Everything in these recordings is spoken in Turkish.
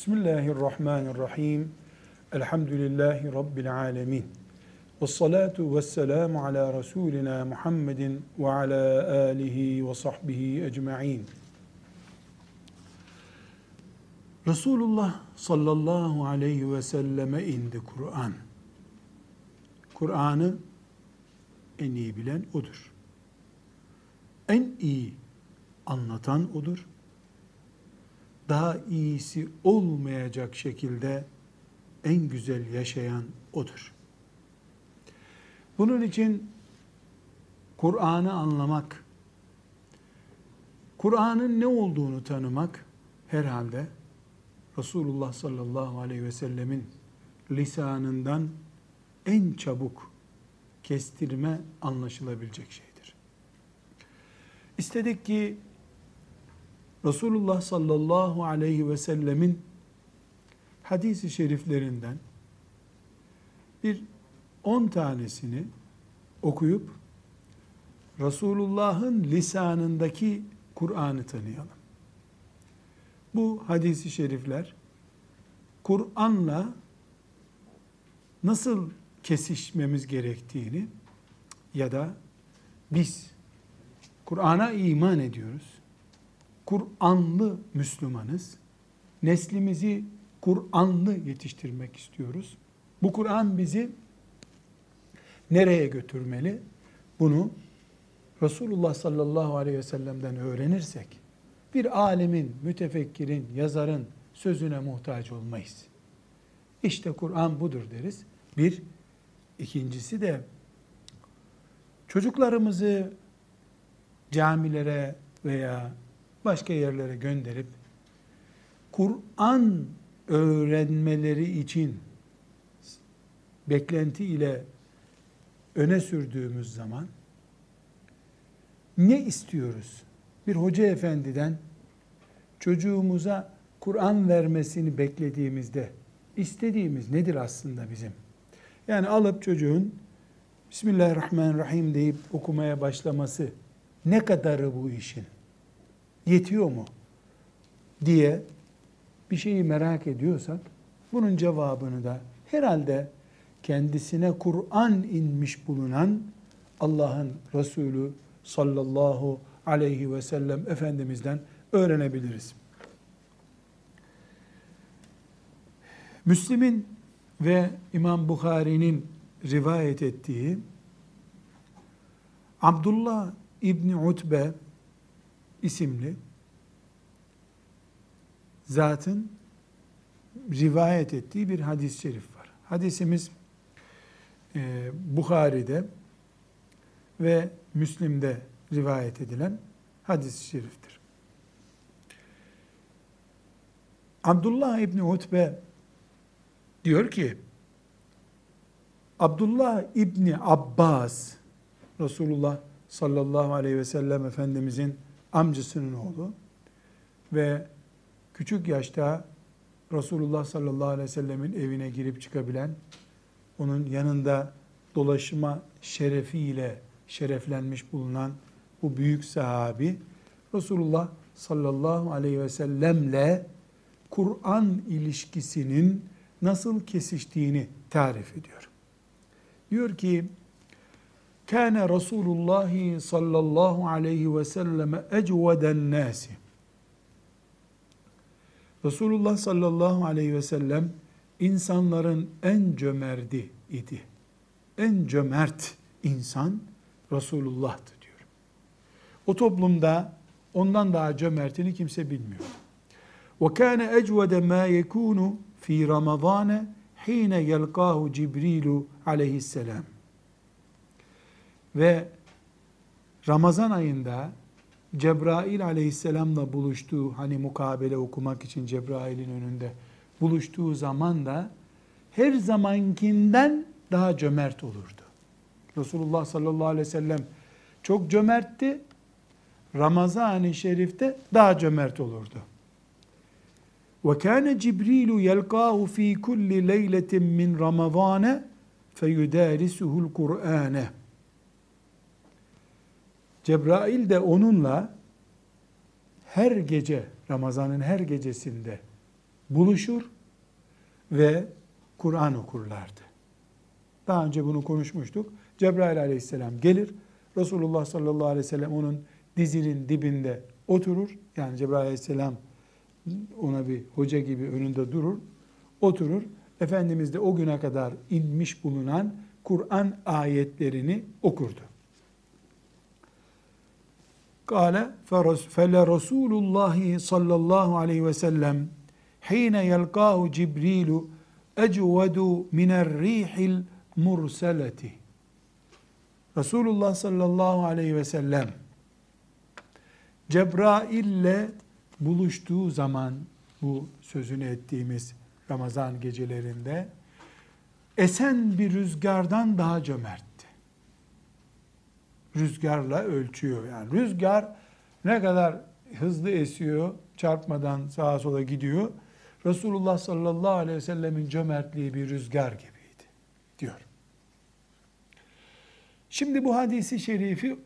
Bismillahirrahmanirrahim. Elhamdülillahi Rabbil alemin. Ve salatu ve selamu ala Resulina Muhammedin ve ala alihi ve sahbihi ecma'in. Resulullah sallallahu aleyhi ve selleme indi Kur'an. Kur'an'ı en iyi bilen odur. En iyi anlatan odur daha iyisi olmayacak şekilde en güzel yaşayan odur. Bunun için Kur'an'ı anlamak, Kur'an'ın ne olduğunu tanımak herhalde Resulullah sallallahu aleyhi ve sellemin lisanından en çabuk kestirme anlaşılabilecek şeydir. İstedik ki Resulullah sallallahu aleyhi ve sellemin hadisi şeriflerinden bir on tanesini okuyup Resulullah'ın lisanındaki Kur'an'ı tanıyalım. Bu hadisi şerifler Kur'an'la nasıl kesişmemiz gerektiğini ya da biz Kur'an'a iman ediyoruz. Kur'anlı Müslümanız. Neslimizi Kur'anlı yetiştirmek istiyoruz. Bu Kur'an bizi nereye götürmeli? Bunu Resulullah sallallahu aleyhi ve sellem'den öğrenirsek bir alimin, mütefekkirin, yazarın sözüne muhtaç olmayız. İşte Kur'an budur deriz. Bir, ikincisi de çocuklarımızı camilere veya başka yerlere gönderip Kur'an öğrenmeleri için beklenti ile öne sürdüğümüz zaman ne istiyoruz? Bir hoca efendiden çocuğumuza Kur'an vermesini beklediğimizde istediğimiz nedir aslında bizim? Yani alıp çocuğun Bismillahirrahmanirrahim deyip okumaya başlaması ne kadarı bu işin? Yetiyor mu diye bir şeyi merak ediyorsak bunun cevabını da herhalde kendisine Kur'an inmiş bulunan Allah'ın Resulü sallallahu aleyhi ve sellem Efendimiz'den öğrenebiliriz. Müslim'in ve İmam Bukhari'nin rivayet ettiği Abdullah İbni Utbe isimli zatın rivayet ettiği bir hadis-i şerif var. Hadisimiz e, Bukhari'de ve Müslim'de rivayet edilen hadis-i şeriftir. Abdullah İbni Utbe diyor ki, Abdullah İbni Abbas, Resulullah sallallahu aleyhi ve sellem Efendimizin amcasının oğlu ve küçük yaşta Resulullah sallallahu aleyhi ve sellemin evine girip çıkabilen, onun yanında dolaşma şerefiyle şereflenmiş bulunan bu büyük sahabi, Resulullah sallallahu aleyhi ve sellemle Kur'an ilişkisinin nasıl kesiştiğini tarif ediyor. Diyor ki, Kâne Resulullah sallallahu aleyhi ve selleme ecveden nâsi. Resulullah sallallahu aleyhi ve sellem insanların en cömerdi idi. En cömert insan Resulullah'tı diyor. O toplumda ondan daha cömertini kimse bilmiyor. Ve kâne ecvede mâ yekûnu fî Ramazâne hîne yelkâhu Cibrilu aleyhisselam. Ve Ramazan ayında Cebrail aleyhisselamla buluştuğu, hani mukabele okumak için Cebrail'in önünde buluştuğu zaman da her zamankinden daha cömert olurdu. Resulullah sallallahu aleyhi ve sellem çok cömertti. Ramazan-ı Şerif'te daha cömert olurdu. Kâne Cibrilu yelkâhu fî kulli leyletin min Ramazâne feyudârisuhul Kur'âne. Cebrail de onunla her gece, Ramazan'ın her gecesinde buluşur ve Kur'an okurlardı. Daha önce bunu konuşmuştuk. Cebrail aleyhisselam gelir. Resulullah sallallahu aleyhi ve sellem onun dizinin dibinde oturur. Yani Cebrail aleyhisselam ona bir hoca gibi önünde durur. Oturur. Efendimiz de o güne kadar inmiş bulunan Kur'an ayetlerini okurdu. Kale fele Resulullah sallallahu aleyhi ve sellem hine yelkahu Cibrilu ecvedu miner rihil murseleti. Resulullah sallallahu aleyhi ve sellem Cebrail ile buluştuğu zaman bu sözünü ettiğimiz Ramazan gecelerinde esen bir rüzgardan daha cömertti. Rüzgarla ölçüyor. Yani rüzgar ne kadar hızlı esiyor, çarpmadan sağa sola gidiyor. Resulullah sallallahu aleyhi ve sellemin cömertliği bir rüzgar gibiydi diyor. Şimdi bu hadisi şerifi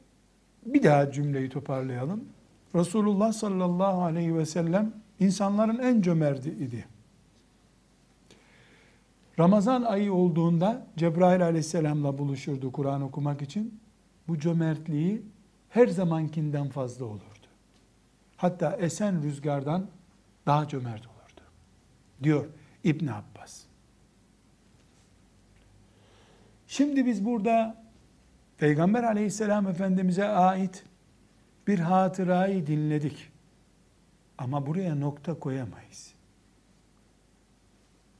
bir daha cümleyi toparlayalım. Resulullah sallallahu aleyhi ve sellem insanların en cömerti idi. Ramazan ayı olduğunda Cebrail aleyhisselamla buluşurdu Kur'an okumak için. Bu cömertliği her zamankinden fazla olurdu. Hatta esen rüzgardan daha cömert olurdu. Diyor İbn Abbas. Şimdi biz burada Peygamber aleyhisselam efendimize ait bir hatırayı dinledik. Ama buraya nokta koyamayız.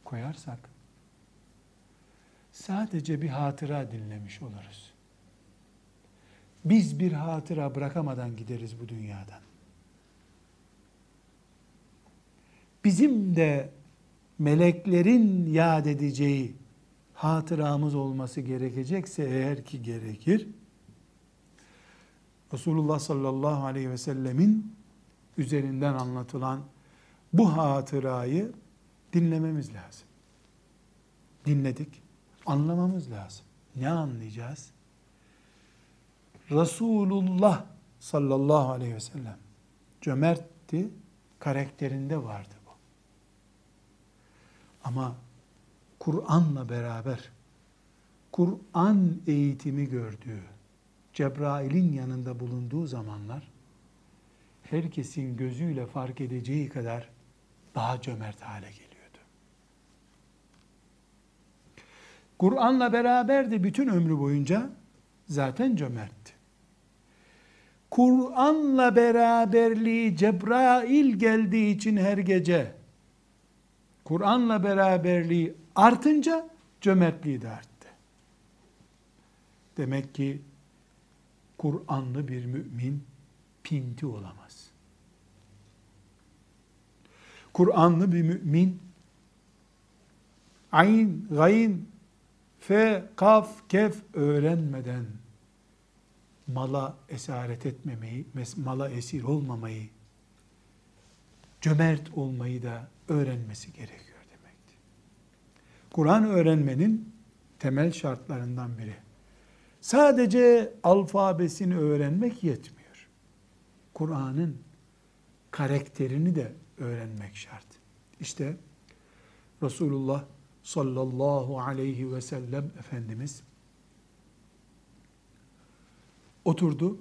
Koyarsak sadece bir hatıra dinlemiş oluruz. Biz bir hatıra bırakamadan gideriz bu dünyadan. Bizim de meleklerin yad edeceği hatıramız olması gerekecekse eğer ki gerekir, Resulullah sallallahu aleyhi ve sellemin üzerinden anlatılan bu hatırayı dinlememiz lazım. Dinledik, anlamamız lazım. Ne anlayacağız? Resulullah sallallahu aleyhi ve sellem cömertti, karakterinde vardı bu. Ama Kur'an'la beraber Kur'an eğitimi gördüğü, Cebrail'in yanında bulunduğu zamanlar herkesin gözüyle fark edeceği kadar daha cömert hale geliyordu. Kur'an'la beraber de bütün ömrü boyunca zaten cömertti. Kur'an'la beraberliği Cebrail geldiği için her gece Kur'an'la beraberliği artınca cömertliği de arttı. Demek ki Kur'anlı bir mümin pinti olamaz. Kur'anlı bir mümin ayn, gayn, fe, kaf, kef öğrenmeden mala esaret etmemeyi, mala esir olmamayı, cömert olmayı da öğrenmesi gerekiyor demekti. Kur'an öğrenmenin temel şartlarından biri. Sadece alfabesini öğrenmek yetmiyor. Kur'an'ın karakterini de öğrenmek şart. İşte Resulullah sallallahu aleyhi ve sellem Efendimiz oturdu.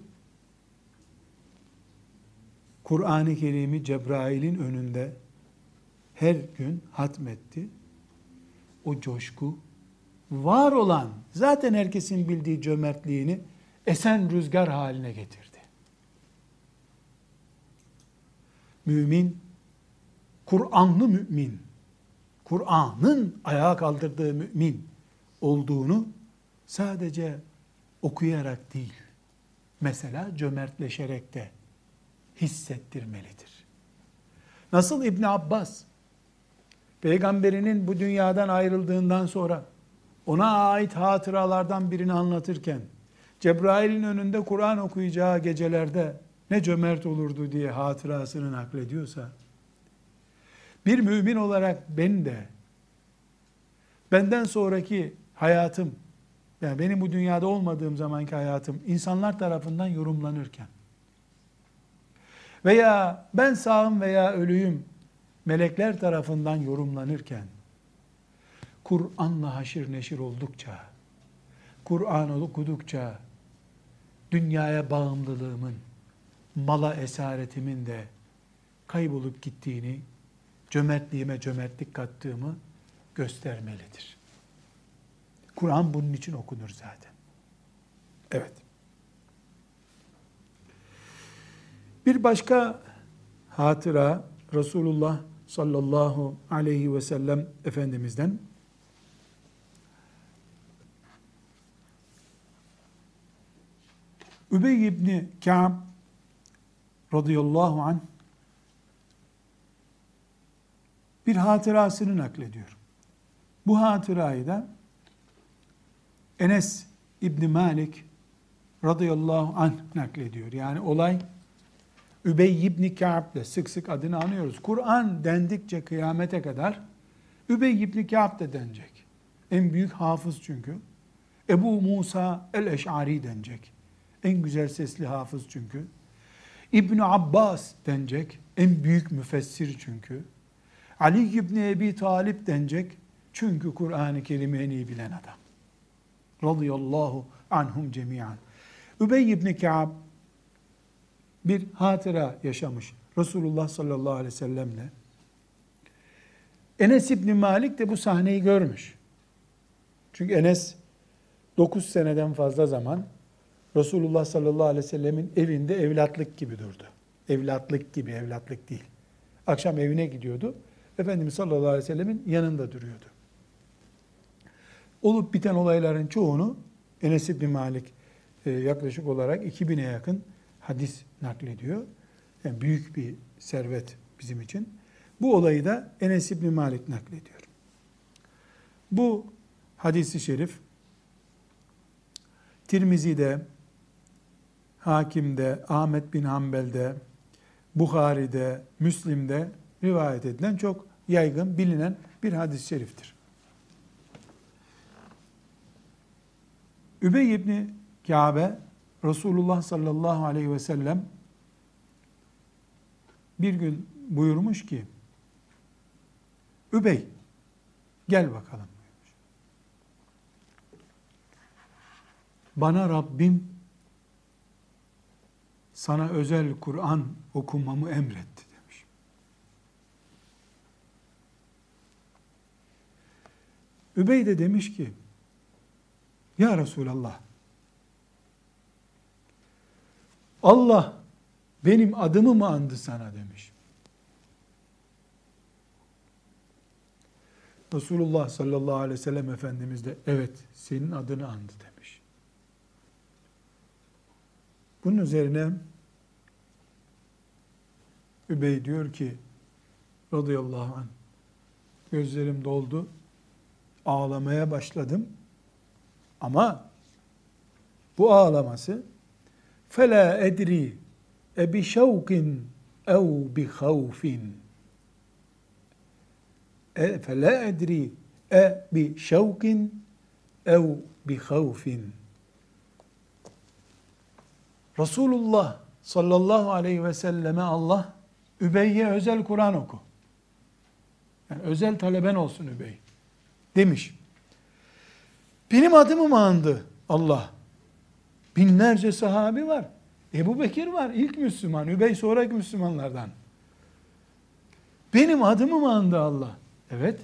Kur'an-ı Kerim'i Cebrail'in önünde her gün hatmetti. O coşku var olan zaten herkesin bildiği cömertliğini esen rüzgar haline getirdi. Mümin, Kur'anlı mümin, Kur'an'ın ayağa kaldırdığı mümin olduğunu sadece okuyarak değil, mesela cömertleşerek de hissettirmelidir. Nasıl İbn Abbas peygamberinin bu dünyadan ayrıldığından sonra ona ait hatıralardan birini anlatırken Cebrail'in önünde Kur'an okuyacağı gecelerde ne cömert olurdu diye hatırasını naklediyorsa bir mümin olarak ben de benden sonraki hayatım yani benim bu dünyada olmadığım zamanki hayatım insanlar tarafından yorumlanırken veya ben sağım veya ölüyüm melekler tarafından yorumlanırken, Kur'an'la haşir neşir oldukça, Kur'an okudukça, dünyaya bağımlılığımın, mala esaretimin de kaybolup gittiğini, cömertliğime cömertlik kattığımı göstermelidir. Kur'an bunun için okunur zaten. Evet. Bir başka hatıra Resulullah sallallahu aleyhi ve sellem Efendimiz'den Übey ibni Ka'b radıyallahu anh bir hatırasını naklediyor. Bu hatırayı da Enes İbni Malik radıyallahu anh naklediyor. Yani olay Übey İbni Ka'b sık sık adını anıyoruz. Kur'an dendikçe kıyamete kadar Übey İbni Ka'b de denecek. En büyük hafız çünkü. Ebu Musa el-Eş'ari denecek. En güzel sesli hafız çünkü. İbn Abbas denecek. En büyük müfessir çünkü. Ali İbni Ebi Talip denecek. Çünkü Kur'an-ı Kerim'i en iyi bilen adam. Radıyallahu anhum cemiyan. Übey İbni Ka'b bir hatıra yaşamış Resulullah sallallahu aleyhi ve sellemle. Enes İbni Malik de bu sahneyi görmüş. Çünkü Enes 9 seneden fazla zaman Resulullah sallallahu aleyhi ve sellemin evinde evlatlık gibi durdu. Evlatlık gibi, evlatlık değil. Akşam evine gidiyordu. Efendimiz sallallahu aleyhi ve sellemin yanında duruyordu. Olup biten olayların çoğunu Enes İbni Malik e, yaklaşık olarak 2000'e yakın hadis naklediyor. Yani büyük bir servet bizim için. Bu olayı da Enes İbni Malik naklediyor. Bu hadisi şerif Tirmizi'de, Hakim'de, Ahmet bin Hanbel'de, Bukhari'de, Müslim'de rivayet edilen çok yaygın, bilinen bir hadis-i şeriftir. Übey ibni Kabe Resulullah sallallahu aleyhi ve sellem bir gün buyurmuş ki Übey gel bakalım buyurmuş. Bana Rabbim sana özel Kur'an okumamı emretti demiş. Übey de demiş ki Ya Resulallah Allah benim adımı mı andı sana demiş. Resulullah sallallahu aleyhi ve sellem Efendimiz de evet senin adını andı demiş. Bunun üzerine Übey diyor ki radıyallahu anh gözlerim doldu ağlamaya başladım ama bu ağlaması fela edri e bi şevkin ev bi havfin e fela edri e bi şevkin ev bi havfin Resulullah sallallahu aleyhi ve selleme Allah Übeyye özel Kur'an oku. Yani özel taleben olsun Übey demiş. Benim adımı mı andı Allah? Binlerce sahabi var. Ebu Bekir var ilk Müslüman. Übey sonraki Müslümanlardan. Benim adımı mı andı Allah? Evet.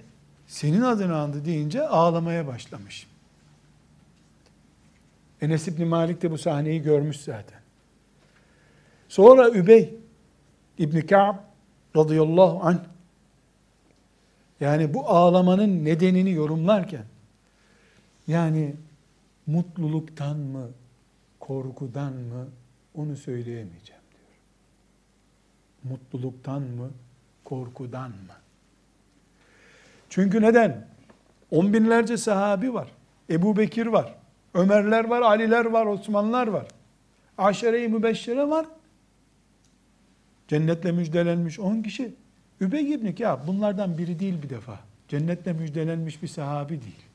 Senin adını andı deyince ağlamaya başlamış. Enes İbni Malik de bu sahneyi görmüş zaten. Sonra Übey İbni Ka'b radıyallahu anh yani bu ağlamanın nedenini yorumlarken yani mutluluktan mı, korkudan mı onu söyleyemeyeceğim diyor. Mutluluktan mı, korkudan mı? Çünkü neden? On binlerce sahabi var. Ebu Bekir var. Ömerler var, Aliler var, Osmanlar var. Aşere-i Mübeşşere var. Cennetle müjdelenmiş on kişi. Übey ibn Kâb bunlardan biri değil bir defa. Cennetle müjdelenmiş bir sahabi değil.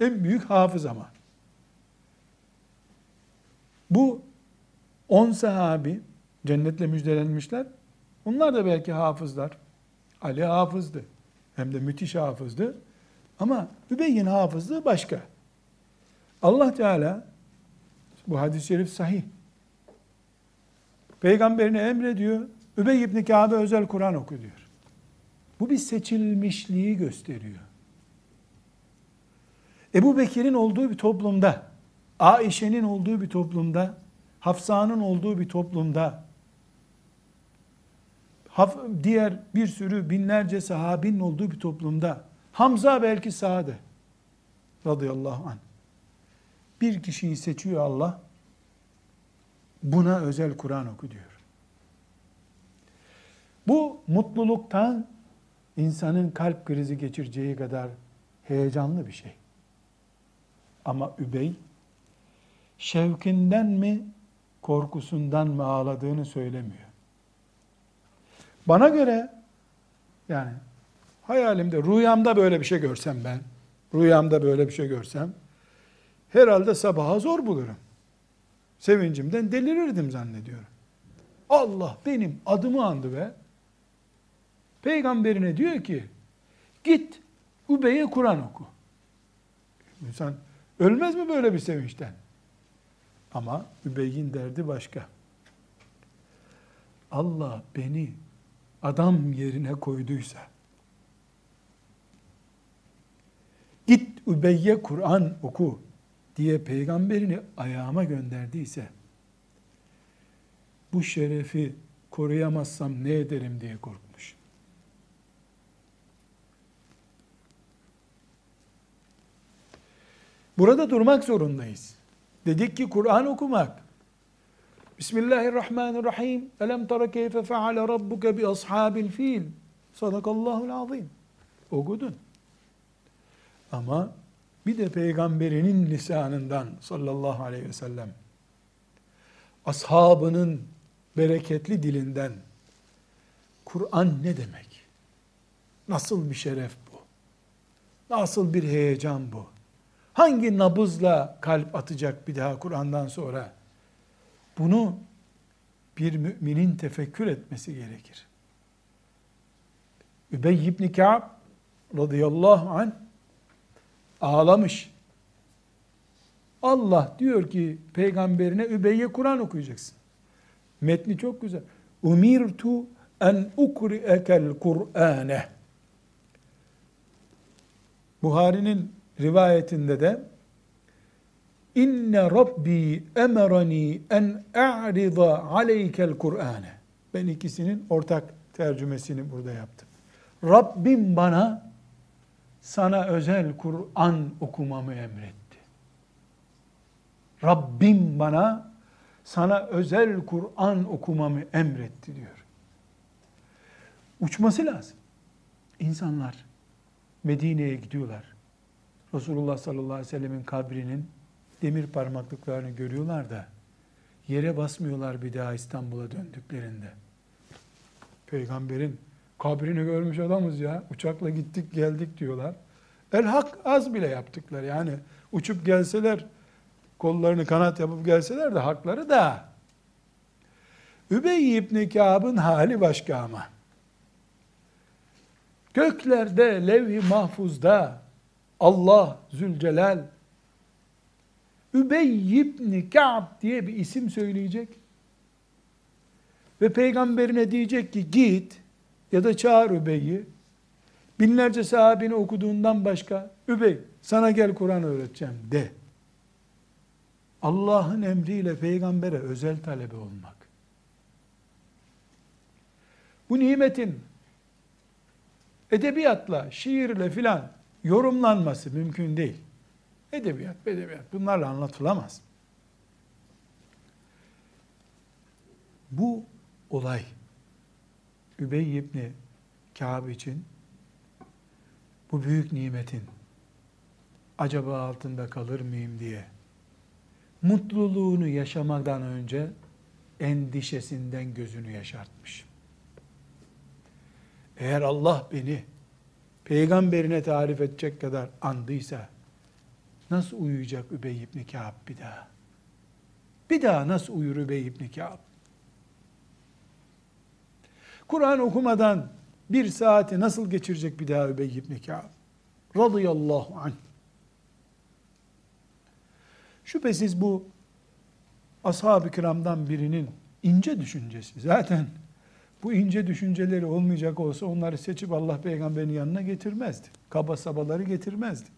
En büyük hafız ama. Bu on sahabi cennetle müjdelenmişler. Onlar da belki hafızlar. Ali hafızdı. Hem de müthiş hafızdı. Ama Übey'in hafızlığı başka. Allah Teala bu hadis-i şerif sahih. Peygamberine emrediyor. Übey ibn Kâbe özel Kur'an oku diyor. Bu bir seçilmişliği gösteriyor. Ebu Bekir'in olduğu bir toplumda, Aişe'nin olduğu bir toplumda, Hafsa'nın olduğu bir toplumda, diğer bir sürü binlerce sahabinin olduğu bir toplumda, Hamza belki sağdı radıyallahu anh. Bir kişiyi seçiyor Allah, buna özel Kur'an oku diyor. Bu mutluluktan insanın kalp krizi geçireceği kadar heyecanlı bir şey. Ama Übey şevkinden mi korkusundan mı ağladığını söylemiyor. Bana göre yani hayalimde rüyamda böyle bir şey görsem ben rüyamda böyle bir şey görsem herhalde sabaha zor bulurum. Sevincimden delirirdim zannediyorum. Allah benim adımı andı ve peygamberine diyor ki git Übey'e Kur'an oku. İnsan ölmez mi böyle bir sevinçten? Ama Übey'in derdi başka. Allah beni adam yerine koyduysa git Übey'e Kur'an oku diye peygamberini ayağıma gönderdiyse bu şerefi koruyamazsam ne ederim diye korkmuş. Burada durmak zorundayız. Dedik ki Kur'an okumak. Bismillahirrahmanirrahim. Elem tara keyfe feale rabbuke bi ashabil fil. Sadakallahul azim. Okudun. Ama bir de peygamberinin lisanından sallallahu aleyhi ve sellem ashabının bereketli dilinden Kur'an ne demek? Nasıl bir şeref bu? Nasıl bir heyecan bu? Hangi nabızla kalp atacak bir daha Kur'an'dan sonra? Bunu bir müminin tefekkür etmesi gerekir. Übey ibn Ka'b radıyallahu anh ağlamış. Allah diyor ki peygamberine Übey'e Kur'an okuyacaksın. Metni çok güzel. Umirtu en ukri'ekel Kur'ane. Buhari'nin rivayetinde de İnne Rabbi emerani en a'rida aleykel Kur'ane. Ben ikisinin ortak tercümesini burada yaptım. Rabbim bana sana özel Kur'an okumamı emretti. Rabbim bana sana özel Kur'an okumamı emretti diyor. Uçması lazım. İnsanlar Medine'ye gidiyorlar. Resulullah sallallahu aleyhi ve sellemin kabrinin demir parmaklıklarını görüyorlar da yere basmıyorlar bir daha İstanbul'a döndüklerinde. Peygamberin kabrini görmüş adamız ya. Uçakla gittik geldik diyorlar. El hak az bile yaptıklar. Yani uçup gelseler kollarını kanat yapıp gelseler de hakları da. Übey ibn Kâb'ın hali başka ama. Göklerde, levh-i mahfuzda Allah Zülcelal Übey ibn Ka'b diye bir isim söyleyecek. Ve peygamberine diyecek ki git ya da çağır Übey'i. Binlerce sahabini okuduğundan başka Übey sana gel Kur'an öğreteceğim de. Allah'ın emriyle peygambere özel talebe olmak. Bu nimetin edebiyatla, şiirle filan yorumlanması mümkün değil. Edebiyat, edebiyat bunlarla anlatılamaz. Bu olay Übey ibni Kâb için bu büyük nimetin acaba altında kalır mıyım diye mutluluğunu yaşamadan önce endişesinden gözünü yaşartmış. Eğer Allah beni peygamberine tarif edecek kadar andıysa nasıl uyuyacak Übey ibn Kâb bir daha? Bir daha nasıl uyur Übey ibn Kâb? Kur'an okumadan bir saati nasıl geçirecek bir daha Übey ibn Kâb? Radıyallahu anh. Şüphesiz bu ashab-ı kiramdan birinin ince düşüncesi. Zaten bu ince düşünceleri olmayacak olsa onları seçip Allah peygamberin yanına getirmezdi. Kaba sabaları getirmezdi.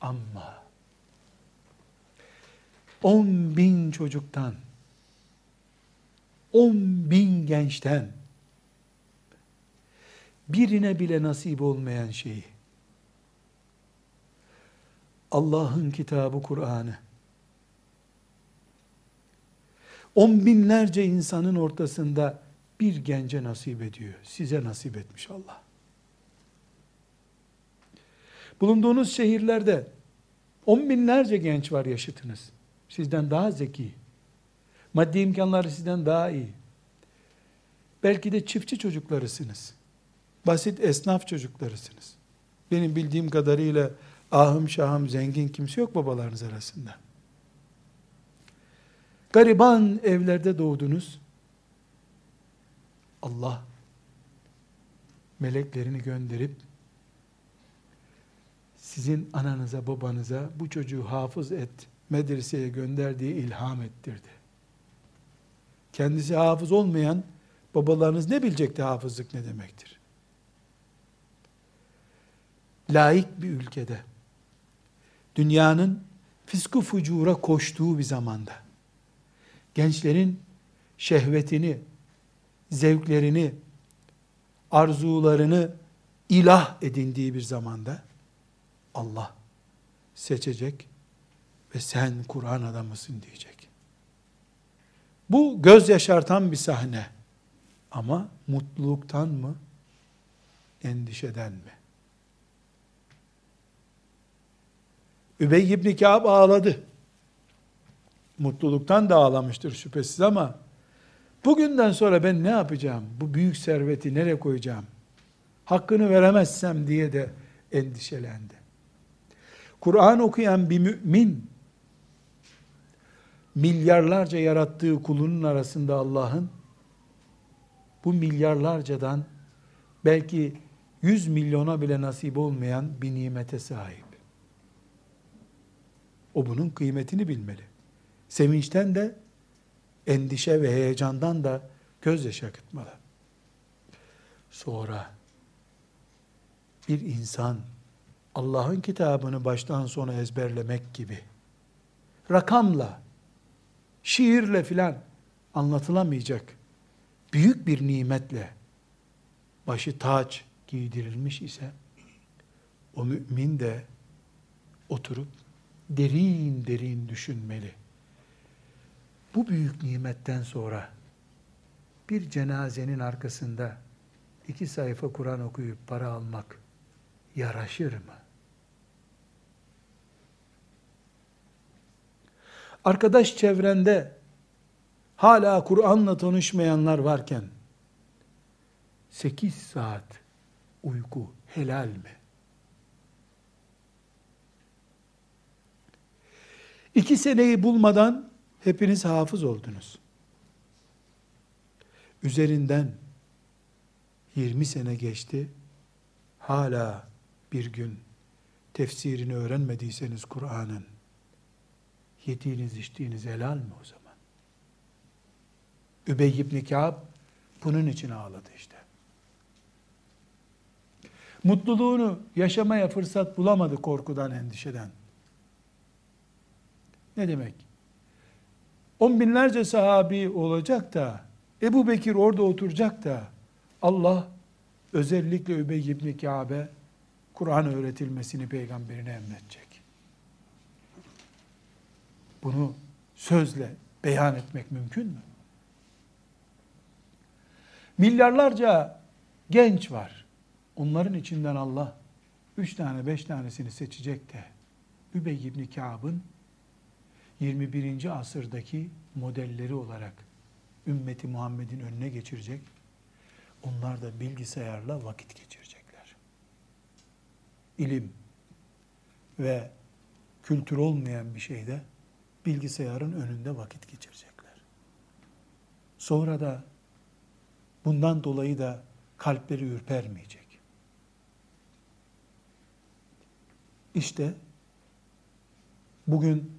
Ama 10 bin çocuktan 10 bin gençten birine bile nasip olmayan şeyi Allah'ın kitabı Kur'an'ı on binlerce insanın ortasında bir gence nasip ediyor. Size nasip etmiş Allah. Bulunduğunuz şehirlerde on binlerce genç var yaşıtınız. Sizden daha zeki. Maddi imkanları sizden daha iyi. Belki de çiftçi çocuklarısınız. Basit esnaf çocuklarısınız. Benim bildiğim kadarıyla ahım şahım zengin kimse yok babalarınız arasında. Gariban evlerde doğdunuz. Allah meleklerini gönderip sizin ananıza babanıza bu çocuğu hafız et, medreseye gönder diye ilham ettirdi. Kendisi hafız olmayan babalarınız ne bilecekti hafızlık ne demektir? Laik bir ülkede, dünyanın fisku fucura koştuğu bir zamanda, gençlerin şehvetini, zevklerini, arzularını ilah edindiği bir zamanda Allah seçecek ve sen Kur'an adamısın diyecek. Bu göz yaşartan bir sahne. Ama mutluluktan mı? Endişeden mi? Übey ibn Kâb ağladı. Mutluluktan da ağlamıştır şüphesiz ama bugünden sonra ben ne yapacağım? Bu büyük serveti nereye koyacağım? Hakkını veremezsem diye de endişelendi. Kur'an okuyan bir mümin milyarlarca yarattığı kulunun arasında Allah'ın bu milyarlarcadan belki yüz milyona bile nasip olmayan bir nimete sahip. O bunun kıymetini bilmeli. Sevinçten de, endişe ve heyecandan da gözyaşı akıtmalı. Sonra bir insan Allah'ın kitabını baştan sona ezberlemek gibi rakamla, şiirle filan anlatılamayacak büyük bir nimetle başı taç giydirilmiş ise o mümin de oturup derin derin düşünmeli. Bu büyük nimetten sonra bir cenazenin arkasında iki sayfa Kur'an okuyup para almak yaraşır mı? Arkadaş çevrende hala Kur'an'la tanışmayanlar varken 8 saat uyku helal mi? İki seneyi bulmadan hepiniz hafız oldunuz. Üzerinden 20 sene geçti. Hala bir gün tefsirini öğrenmediyseniz Kur'an'ın yediğiniz içtiğiniz helal mi o zaman? Übey ibn Kâb bunun için ağladı işte. Mutluluğunu yaşamaya fırsat bulamadı korkudan, endişeden. Ne demek? On binlerce sahabi olacak da, Ebu Bekir orada oturacak da, Allah özellikle Übey ibn Kâb'e Kur'an öğretilmesini peygamberine emredecek. Bunu sözle beyan etmek mümkün mü? Milyarlarca genç var. Onların içinden Allah üç tane beş tanesini seçecek de Übey ibn Kâb'ın 21. asırdaki modelleri olarak ümmeti Muhammed'in önüne geçirecek. Onlar da bilgisayarla vakit geçirecekler. İlim ve kültür olmayan bir şeyde bilgisayarın önünde vakit geçirecekler. Sonra da Bundan dolayı da kalpleri ürpermeyecek. İşte bugün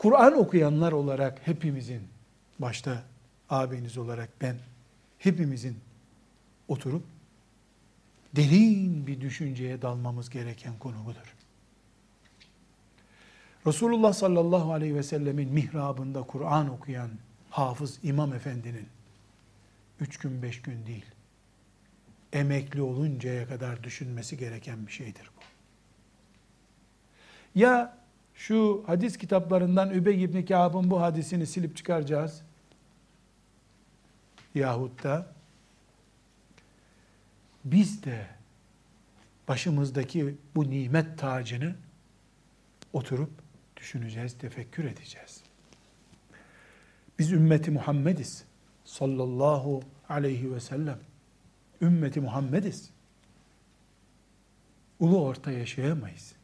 Kur'an okuyanlar olarak hepimizin, başta abiniz olarak ben, hepimizin oturup derin bir düşünceye dalmamız gereken konu budur. Resulullah sallallahu aleyhi ve sellemin mihrabında Kur'an okuyan hafız imam efendinin üç gün beş gün değil, emekli oluncaya kadar düşünmesi gereken bir şeydir bu. Ya şu hadis kitaplarından Übey ibn Kâb'ın bu hadisini silip çıkaracağız. Yahut da biz de başımızdaki bu nimet tacını oturup düşüneceğiz, tefekkür edeceğiz. Biz ümmeti Muhammediz. Sallallahu aleyhi ve sellem. Ümmeti Muhammediz. Ulu orta yaşayamayız.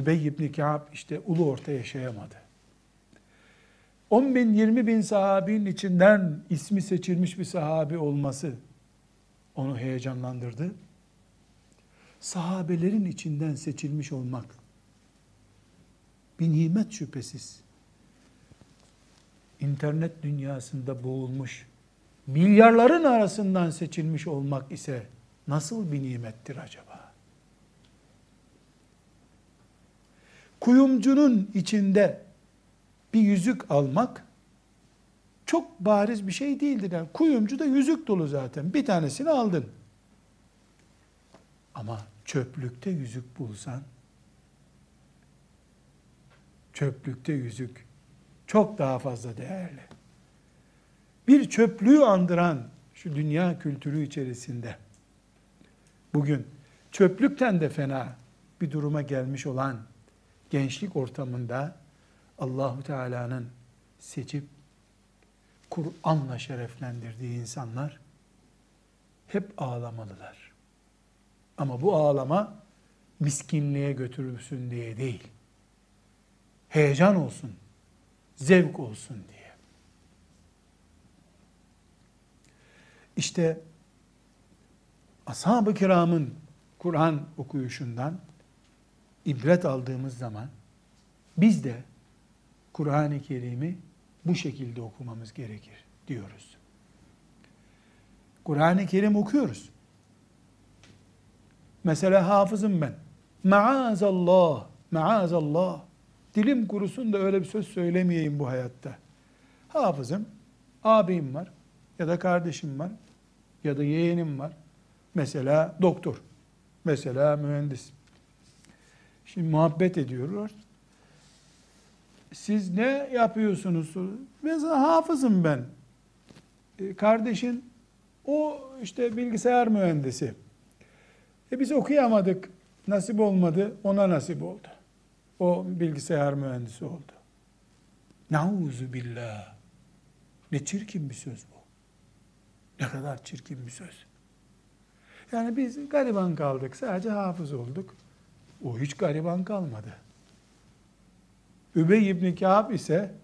Übey ibn Ka'b işte ulu orta yaşayamadı. 10 bin, 20 bin sahabinin içinden ismi seçilmiş bir sahabi olması onu heyecanlandırdı. Sahabelerin içinden seçilmiş olmak bir nimet şüphesiz. İnternet dünyasında boğulmuş, milyarların arasından seçilmiş olmak ise nasıl bir nimettir acaba? Kuyumcunun içinde bir yüzük almak çok bariz bir şey değildir. Yani kuyumcu da yüzük dolu zaten. Bir tanesini aldın. Ama çöplükte yüzük bulsan, çöplükte yüzük çok daha fazla değerli. Bir çöplüğü andıran şu dünya kültürü içerisinde bugün çöplükten de fena bir duruma gelmiş olan gençlik ortamında Allahu Teala'nın seçip Kur'an'la şereflendirdiği insanlar hep ağlamalılar. Ama bu ağlama miskinliğe götürülsün diye değil. Heyecan olsun, zevk olsun diye. İşte ashab-ı kiramın Kur'an okuyuşundan ibret aldığımız zaman biz de Kur'an-ı Kerim'i bu şekilde okumamız gerekir diyoruz. Kur'an-ı Kerim okuyoruz. Mesela hafızım ben. Maazallah, maazallah. Dilim kurusun da öyle bir söz söylemeyeyim bu hayatta. Hafızım, abim var ya da kardeşim var ya da yeğenim var. Mesela doktor, mesela mühendis. Şimdi muhabbet ediyorlar. Siz ne yapıyorsunuz? Mesela hafızım ben. E, kardeşin o işte bilgisayar mühendisi. E biz okuyamadık, nasip olmadı, ona nasip oldu. O bilgisayar mühendisi oldu. Nauzu billah. Ne çirkin bir söz bu. Ne kadar çirkin bir söz. Yani biz gariban kaldık, sadece hafız olduk. O hiç gariban kalmadı. Übey ibn Kâb ise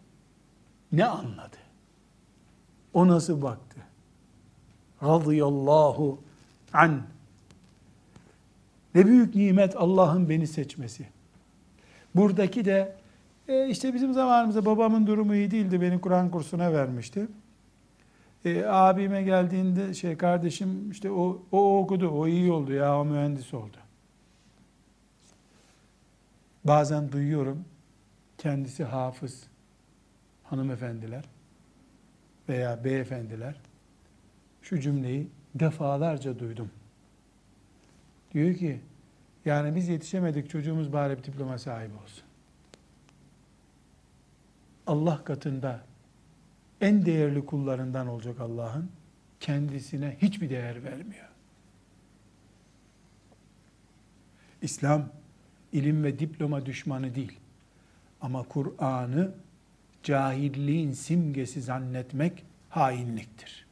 ne anladı? O nasıl baktı? Radıyallahu an. Ne büyük nimet Allah'ın beni seçmesi. Buradaki de e, işte bizim zamanımızda babamın durumu iyi değildi. Beni Kur'an kursuna vermişti. E, abime geldiğinde şey kardeşim işte o, o okudu, o iyi oldu ya o mühendis oldu. Bazen duyuyorum kendisi hafız hanımefendiler veya beyefendiler şu cümleyi defalarca duydum. Diyor ki yani biz yetişemedik çocuğumuz bari bir diploma sahibi olsun. Allah katında en değerli kullarından olacak Allah'ın kendisine hiçbir değer vermiyor. İslam ilim ve diploma düşmanı değil. Ama Kur'an'ı cahilliğin simgesi zannetmek hainliktir.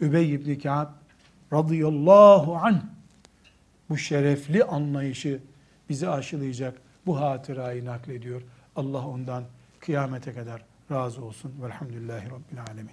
Übey ibn Ka'b radıyallahu anh bu şerefli anlayışı bizi aşılayacak bu hatırayı naklediyor. Allah ondan kıyamete kadar razı olsun. Velhamdülillahi Rabbil Alemin.